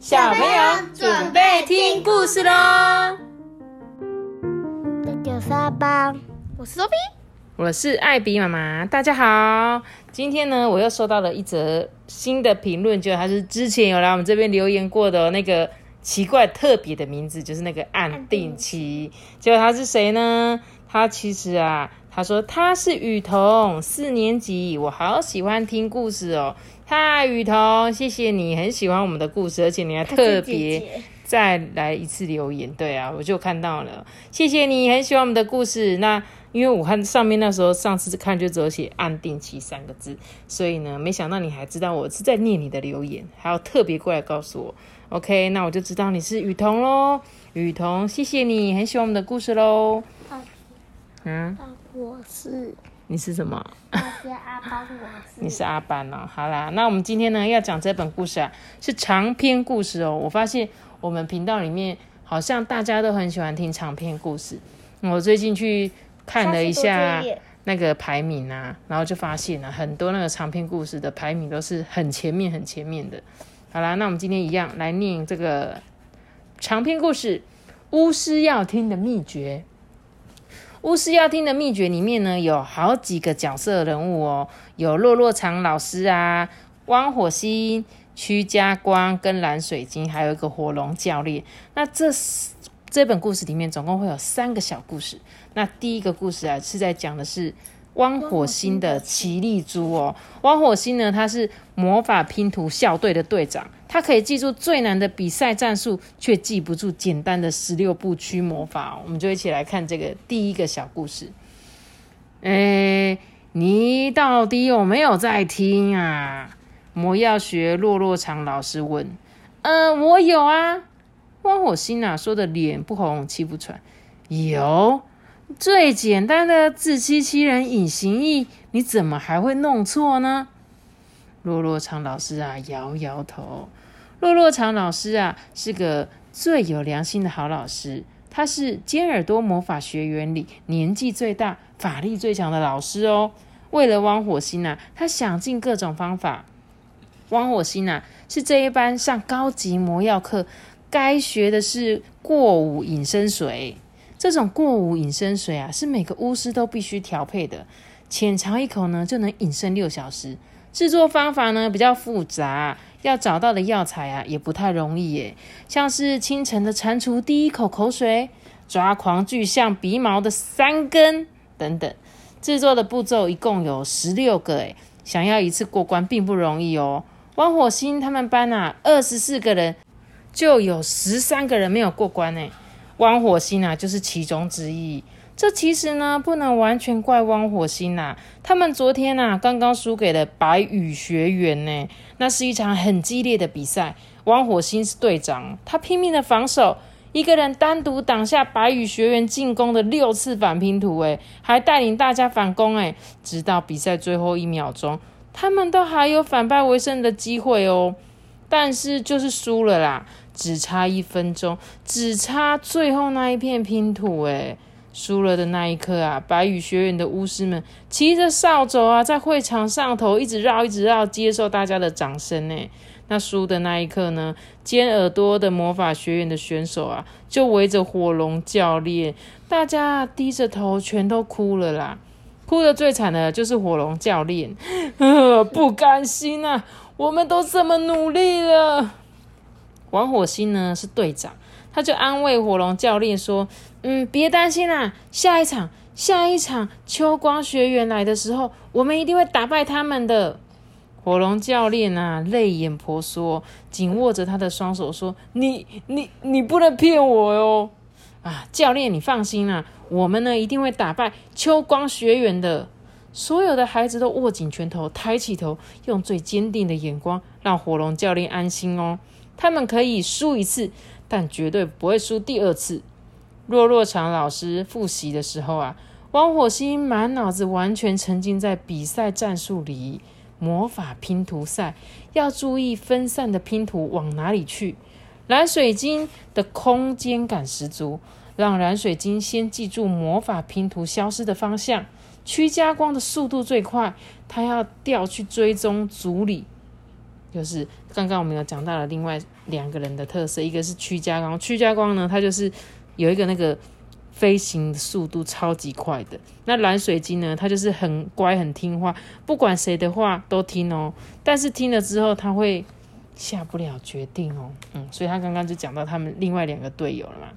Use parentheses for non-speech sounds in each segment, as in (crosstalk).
小朋友准备听故事喽！大家沙巴，我是 Sophie，我是艾比妈妈，大家好。今天呢，我又收到了一则新的评论，就他是之前有来我们这边留言过的那个奇怪特别的名字，就是那个安定期。结果他是谁呢？他其实啊，他说他是雨桐，四年级，我好喜欢听故事哦。嗨，雨桐，谢谢你很喜欢我们的故事，而且你还特别再来一次留言。对啊，我就看到了，谢谢你很喜欢我们的故事。那因为我看上面那时候上次看就只有写“安定期”三个字，所以呢，没想到你还知道我是在念你的留言，还要特别过来告诉我。OK，那我就知道你是雨桐喽。雨桐，谢谢你很喜欢我们的故事喽。嗯，我是。你是什么？我是阿班，我是。你是阿班哦。好啦，那我们今天呢要讲这本故事啊，是长篇故事哦。我发现我们频道里面好像大家都很喜欢听长篇故事。我最近去看了一下那个排名啊，然后就发现了很多那个长篇故事的排名都是很前面、很前面的。好啦，那我们今天一样来念这个长篇故事《巫师要听的秘诀》。巫师要听的秘诀里面呢，有好几个角色人物哦，有洛洛长老师啊，汪火星、屈家光跟蓝水晶，还有一个火龙教练。那这这本故事里面总共会有三个小故事。那第一个故事啊，是在讲的是。汪火星的奇力珠哦，汪火星呢，他是魔法拼图校队的队长，他可以记住最难的比赛战术，却记不住简单的十六步驱魔法。我们就一起来看这个第一个小故事。哎，你到底有没有在听啊？魔药学洛洛长老师问。嗯，我有啊。汪火星啊，说的脸不红气不喘。有。最简单的自欺欺人隐形意，你怎么还会弄错呢？洛洛长老师啊，摇摇头。洛洛长老师啊，是个最有良心的好老师，他是尖耳朵魔法学院里年纪最大、法力最强的老师哦。为了汪火星啊，他想尽各种方法。汪火星啊，是这一班上高级魔药课该学的是过午隐身水。这种过午隐身水啊，是每个巫师都必须调配的。浅尝一口呢，就能隐身六小时。制作方法呢比较复杂，要找到的药材啊也不太容易耶。像是清晨的蟾蜍第一口口水，抓狂巨象鼻毛的三根等等。制作的步骤一共有十六个诶，想要一次过关并不容易哦。汪火星他们班啊，二十四个人就有十三个人没有过关诶。汪火星啊，就是其中之一。这其实呢，不能完全怪汪火星呐。他们昨天呐，刚刚输给了白羽学员呢。那是一场很激烈的比赛。汪火星是队长，他拼命的防守，一个人单独挡下白羽学员进攻的六次反拼图，诶，还带领大家反攻，诶，直到比赛最后一秒钟，他们都还有反败为胜的机会哦。但是就是输了啦。只差一分钟，只差最后那一片拼图，诶输了的那一刻啊，白羽学院的巫师们骑着扫帚啊，在会场上头一直绕，一直绕，接受大家的掌声呢。那输的那一刻呢，尖耳朵的魔法学院的选手啊，就围着火龙教练，大家低着头，全都哭了啦。哭的最惨的就是火龙教练，(laughs) 不甘心啊，我们都这么努力了。王火星呢是队长，他就安慰火龙教练说：“嗯，别担心啦，下一场，下一场秋光学员来的时候，我们一定会打败他们的。”火龙教练啊，泪眼婆娑，紧握着他的双手说：“你、你、你不能骗我哟！啊，教练，你放心啦，我们呢一定会打败秋光学员的。”所有的孩子都握紧拳头，抬起头，用最坚定的眼光让火龙教练安心哦。他们可以输一次，但绝对不会输第二次。若若长老师复习的时候啊，汪火星满脑子完全沉浸在比赛战术里。魔法拼图赛要注意分散的拼图往哪里去。蓝水晶的空间感十足，让蓝水晶先记住魔法拼图消失的方向。屈加光的速度最快，他要调去追踪组里。就是刚刚我们有讲到了另外两个人的特色，一个是屈家光，屈家光呢，他就是有一个那个飞行速度超级快的。那蓝水晶呢，他就是很乖很听话，不管谁的话都听哦。但是听了之后，他会下不了决定哦。嗯，所以他刚刚就讲到他们另外两个队友了嘛。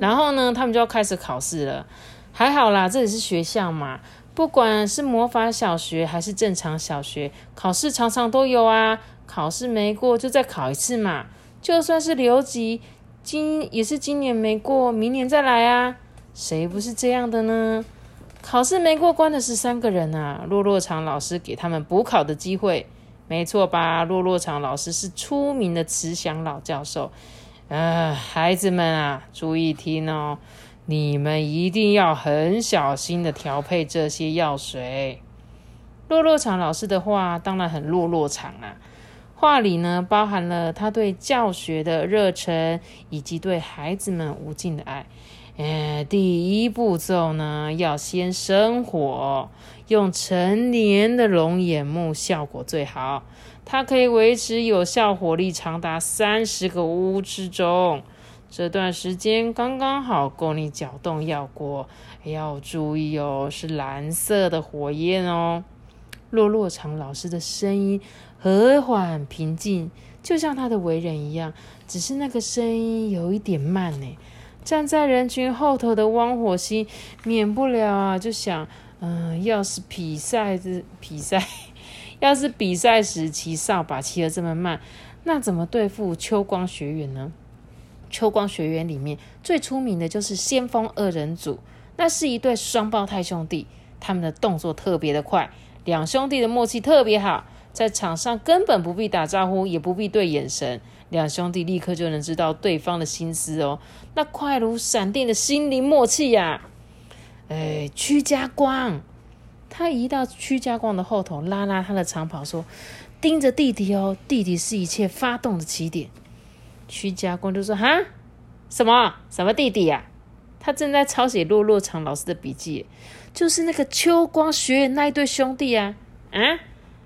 然后呢，他们就要开始考试了。还好啦，这里是学校嘛。不管是魔法小学还是正常小学，考试常常都有啊。考试没过就再考一次嘛。就算是留级，今也是今年没过，明年再来啊。谁不是这样的呢？考试没过关的是三个人啊。洛洛长老师给他们补考的机会，没错吧？洛洛长老师是出名的慈祥老教授。啊，孩子们啊，注意听哦。你们一定要很小心的调配这些药水。落落场老师的话当然很落落场啊，话里呢包含了他对教学的热忱以及对孩子们无尽的爱。哎，第一步骤呢要先生火，用成年的龙眼木效果最好，它可以维持有效火力长达三十个屋之中。这段时间刚刚好够你搅动药锅，要注意哦，是蓝色的火焰哦。洛洛长老师的声音和缓平静，就像他的为人一样，只是那个声音有一点慢呢。站在人群后头的汪火星免不了啊，就想，嗯，要是比赛的比赛，(laughs) 要是比赛时骑扫把骑得这么慢，那怎么对付秋光学员呢？秋光学院里面最出名的就是先锋二人组，那是一对双胞胎兄弟，他们的动作特别的快，两兄弟的默契特别好，在场上根本不必打招呼，也不必对眼神，两兄弟立刻就能知道对方的心思哦，那快如闪电的心灵默契呀！哎，屈家光，他移到屈家光的后头，拉拉他的长袍，说：“盯着弟弟哦，弟弟是一切发动的起点。”屈家光就说：“哈，什么什么弟弟呀？他正在抄写洛洛长老师的笔记，就是那个秋光学院那一对兄弟啊，啊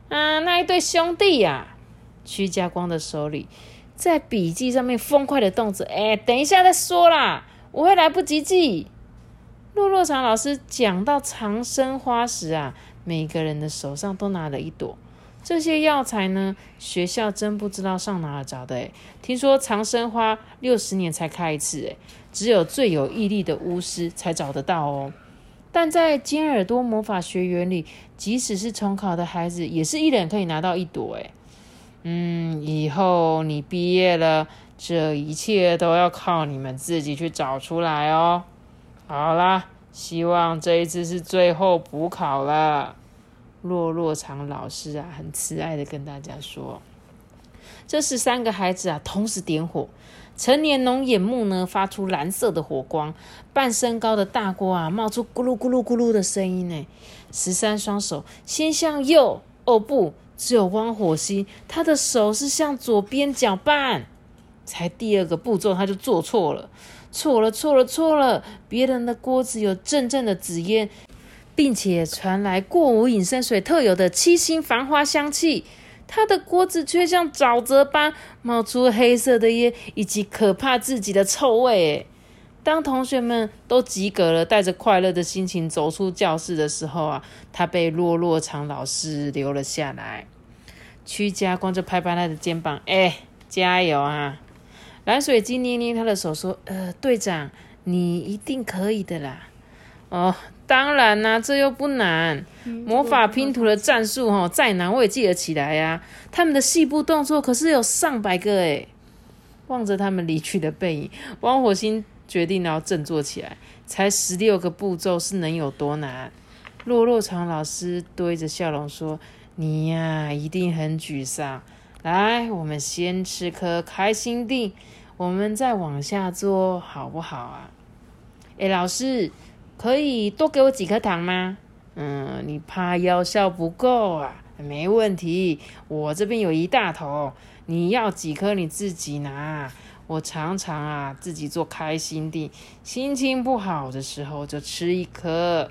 啊，那一对兄弟呀。”屈家光的手里在笔记上面疯快的动着，哎，等一下再说啦，我会来不及记。洛洛长老师讲到长生花时啊，每个人的手上都拿了一朵。这些药材呢，学校真不知道上哪找的诶听说长生花六十年才开一次诶只有最有毅力的巫师才找得到哦。但在尖耳朵魔法学院里，即使是重考的孩子，也是一人可以拿到一朵诶嗯，以后你毕业了，这一切都要靠你们自己去找出来哦。好啦，希望这一次是最后补考了。洛洛长老师啊，很慈爱的跟大家说：“这十三个孩子啊，同时点火，成年龙眼木呢发出蓝色的火光，半身高的大锅啊冒出咕噜咕噜咕噜的声音呢。十三双手先向右，哦不，只有汪火星，他的手是向左边搅拌。才第二个步骤他就做错了，错了错了错了，别人的锅子有阵阵的紫烟。”并且传来过无隐身水特有的七星繁花香气，他的锅子却像沼泽般冒出黑色的烟以及可怕至极的臭味。当同学们都及格了，带着快乐的心情走出教室的时候啊，他被落落长老师留了下来。屈家光着拍拍他的肩膀：“哎，加油啊！”蓝水晶捏捏他的手说：“呃，队长，你一定可以的啦。”哦。当然啦，这又不难。魔法拼图的战术，哈，再难我也记得起来呀。他们的细部动作可是有上百个诶。望着他们离去的背影，汪火星决定要振作起来。才十六个步骤，是能有多难？洛洛长老师堆着笑容说：“你呀，一定很沮丧。来，我们先吃颗开心地，我们再往下做，好不好啊？”哎，老师。可以多给我几颗糖吗？嗯，你怕药效不够啊？没问题，我这边有一大桶。你要几颗你自己拿。我常常啊自己做开心地，心情不好的时候就吃一颗。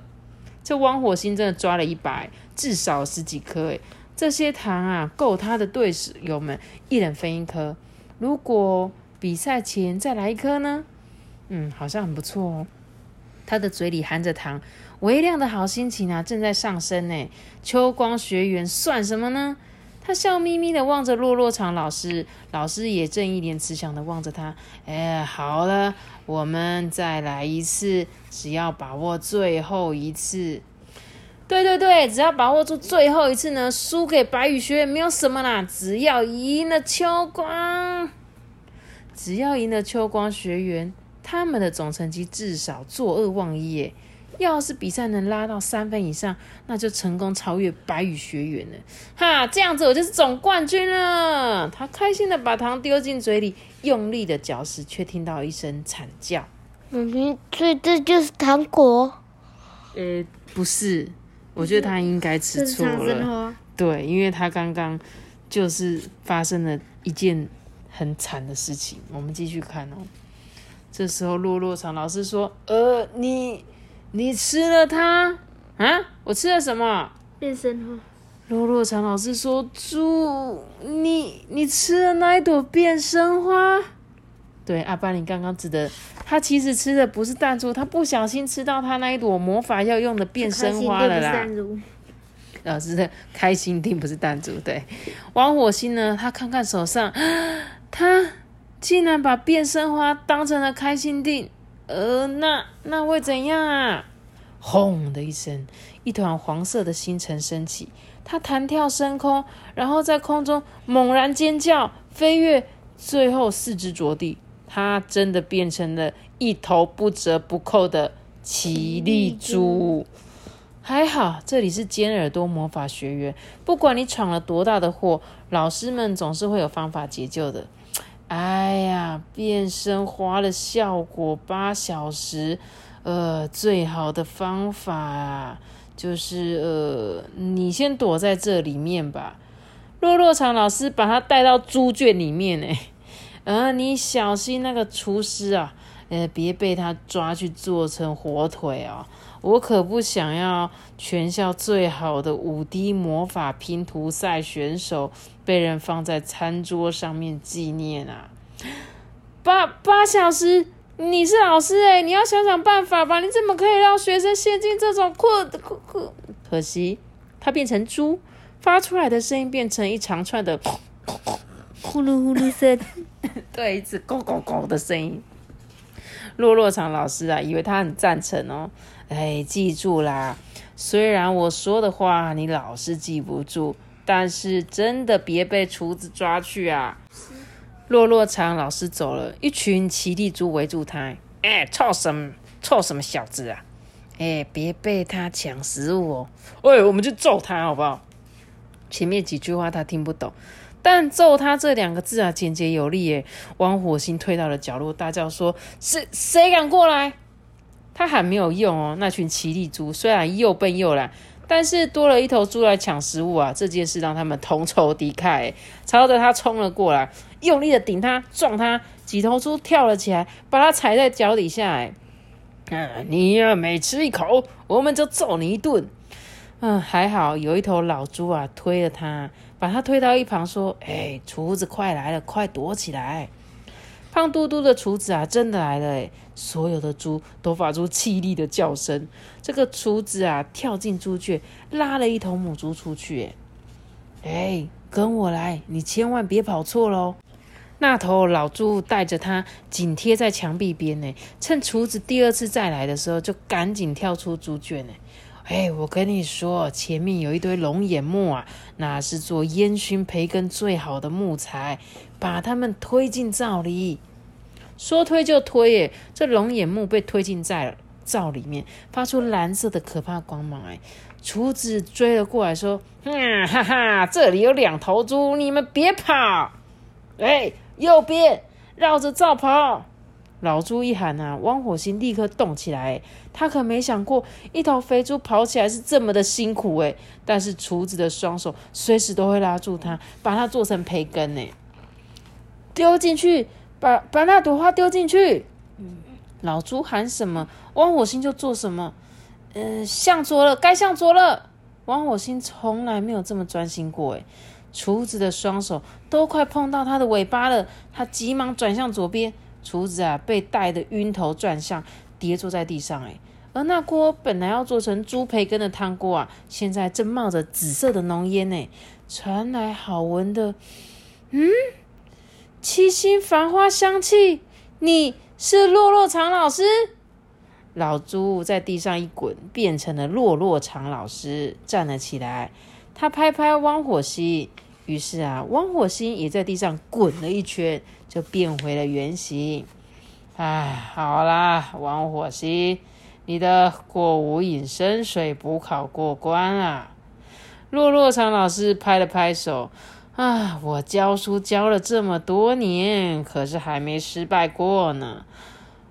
这汪火星真的抓了一百，至少十几颗诶。这些糖啊，够他的队友们一人分一颗。如果比赛前再来一颗呢？嗯，好像很不错哦。他的嘴里含着糖，微亮的好心情啊，正在上升呢。秋光学员算什么呢？他笑眯眯的望着洛洛场老师，老师也正一脸慈祥的望着他。哎，好了，我们再来一次，只要把握最后一次。对对对，只要把握住最后一次呢，输给白羽学院没有什么啦。只要赢了秋光，只要赢了秋光学员，他们的总成绩至少坐二望一耶。要是比赛能拉到三分以上，那就成功超越白羽学员了。哈，这样子我就是总冠军了。他开心的把糖丢进嘴里，用力的嚼食，却听到一声惨叫。嗯，所以这就是糖果？呃，不是，我觉得他应该吃错了。对，因为他刚刚就是发生了一件很惨的事情。我们继续看哦。这时候，洛洛场老师说：“呃，你。”你吃了它啊？我吃了什么？变身花。洛洛长老师说：“猪，你你吃了那一朵变身花？”对，阿巴林刚刚指的，他其实吃的不是弹珠，他不小心吃到他那一朵魔法要用的变身花了啦。老师的开心定不是弹珠。对，王火星呢？他看看手上，他 (gasps) 竟然把变身花当成了开心定。呃，那那会怎样啊？轰的一声，一团黄色的星辰升起，它弹跳升空，然后在空中猛然尖叫，飞跃，最后四肢着地。它真的变成了一头不折不扣的奇力猪。还好这里是尖耳朵魔法学院，不管你闯了多大的祸，老师们总是会有方法解救的。哎呀，变身花了效果八小时，呃，最好的方法就是呃，你先躲在这里面吧。洛洛场老师把他带到猪圈里面呢，(laughs) 呃，你小心那个厨师啊，呃，别被他抓去做成火腿啊。我可不想要全校最好的五 D 魔法拼图赛选手被人放在餐桌上面纪念啊！八八小时，你是老师哎，你要想想办法吧！你怎么可以让学生陷进这种困困困？可惜他变成猪，发出来的声音变成一长串的呼噜呼噜声，(laughs) 对，一直咕咕咕的声音。洛洛长老师啊，以为他很赞成哦。哎，记住啦！虽然我说的话你老是记不住，但是真的别被厨子抓去啊！洛洛长老师走了，一群奇力猪围住他。哎，臭什么臭什么小子啊！哎，别被他抢食物哦！哎，我们就揍他好不好？前面几句话他听不懂，但揍他这两个字啊，简洁有力耶！王火星退到了角落，大叫说：“谁谁敢过来？”他喊没有用哦，那群奇力猪虽然又笨又懒，但是多了一头猪来抢食物啊，这件事让他们同仇敌忾，朝着他冲了过来，用力的顶他撞他，几头猪跳了起来，把他踩在脚底下。哎，嗯，你呀每吃一口，我们就揍你一顿。嗯，还好有一头老猪啊推了他，把他推到一旁，说：“哎，厨子快来了，快躲起来。”胖嘟嘟的厨子啊，真的来了！哎，所有的猪都发出凄厉的叫声。这个厨子啊，跳进猪圈，拉了一头母猪出去。哎，哎，跟我来，你千万别跑错喽！那头老猪带着它紧贴在墙壁边呢，趁厨子第二次再来的时候，就赶紧跳出猪圈呢。哎，我跟你说，前面有一堆龙眼木啊，那是做烟熏培根最好的木材，把它们推进灶里。说推就推，耶！这龙眼木被推进在灶里面，发出蓝色的可怕光芒。哎，厨子追了过来，说：“嗯，哈哈，这里有两头猪，你们别跑！哎，右边绕着灶跑。”老朱一喊啊，汪火星立刻动起来。他可没想过，一头肥猪跑起来是这么的辛苦诶但是厨子的双手随时都会拉住他，把它做成培根呢。丢进去，把把那朵花丢进去。老朱喊什么，汪火星就做什么。嗯，向左了，该向左了。汪火星从来没有这么专心过。哎，厨子的双手都快碰到他的尾巴了，他急忙转向左边，厨子啊被带的晕头转向，跌坐在地上。哎，而那锅本来要做成猪培根的汤锅啊，现在正冒着紫色的浓烟呢，传来好闻的，嗯，七星繁花香气。你是洛洛长老师。老猪在地上一滚，变成了洛洛长老师，站了起来。他拍拍汪火星，于是啊，汪火星也在地上滚了一圈，就变回了原形。哎，好啦，汪火星，你的过无影深水补考过关了。洛洛长老师拍了拍手，啊，我教书教了这么多年，可是还没失败过呢。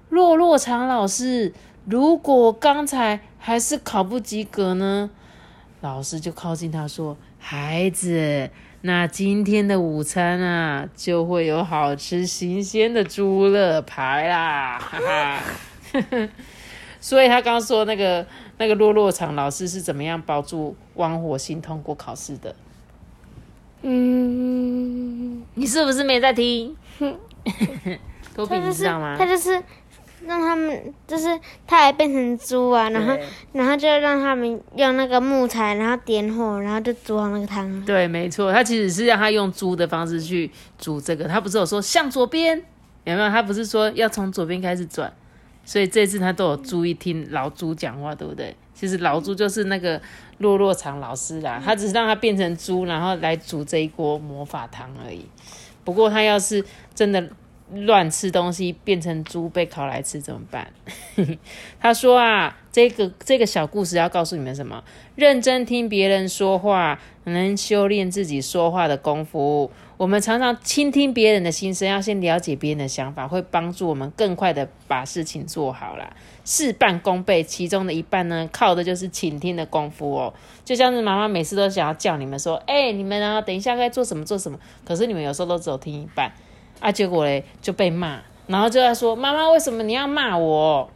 洛洛长老师。如果刚才还是考不及格呢？老师就靠近他说：“孩子，那今天的午餐啊，就会有好吃新鲜的猪肋排啦！”哈哈，(laughs) 所以他刚刚说那个那个落落场老师是怎么样保住汪火星通过考试的？嗯，你是不是没在听？托 (laughs) 比，你知道吗？他就是。让他们就是他还变成猪啊，然后然后就让他们用那个木材，然后点火，然后就煮好那个汤。对，没错，他其实是让他用猪的方式去煮这个。他不是有说向左边有没有？他不是说要从左边开始转，所以这次他都有注意听老猪讲话，对不对？其实老猪就是那个落落场老师啦，他只是让他变成猪，然后来煮这一锅魔法汤而已。不过他要是真的。乱吃东西变成猪被烤来吃怎么办？(laughs) 他说啊，这个这个小故事要告诉你们什么？认真听别人说话，能修炼自己说话的功夫。我们常常倾听别人的心声，要先了解别人的想法，会帮助我们更快的把事情做好啦。事半功倍，其中的一半呢，靠的就是倾听的功夫哦。就像是妈妈每次都想要叫你们说，哎，你们啊，等一下该做什么做什么，可是你们有时候都只有听一半。啊，结果嘞就被骂，然后就在说妈妈为什么你要骂我，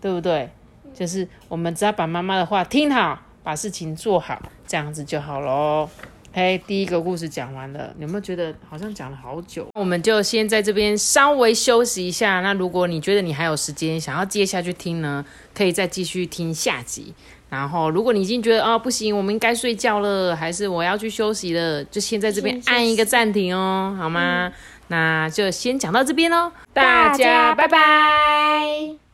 对不对？就是我们只要把妈妈的话听好，把事情做好，这样子就好喽。嘿，第一个故事讲完了，有没有觉得好像讲了好久？我们就先在这边稍微休息一下。那如果你觉得你还有时间想要接下去听呢，可以再继续听下集。然后如果你已经觉得啊不行，我们应该睡觉了，还是我要去休息了，就先在这边按一个暂停哦，好吗？那就先讲到这边喽，大家拜拜。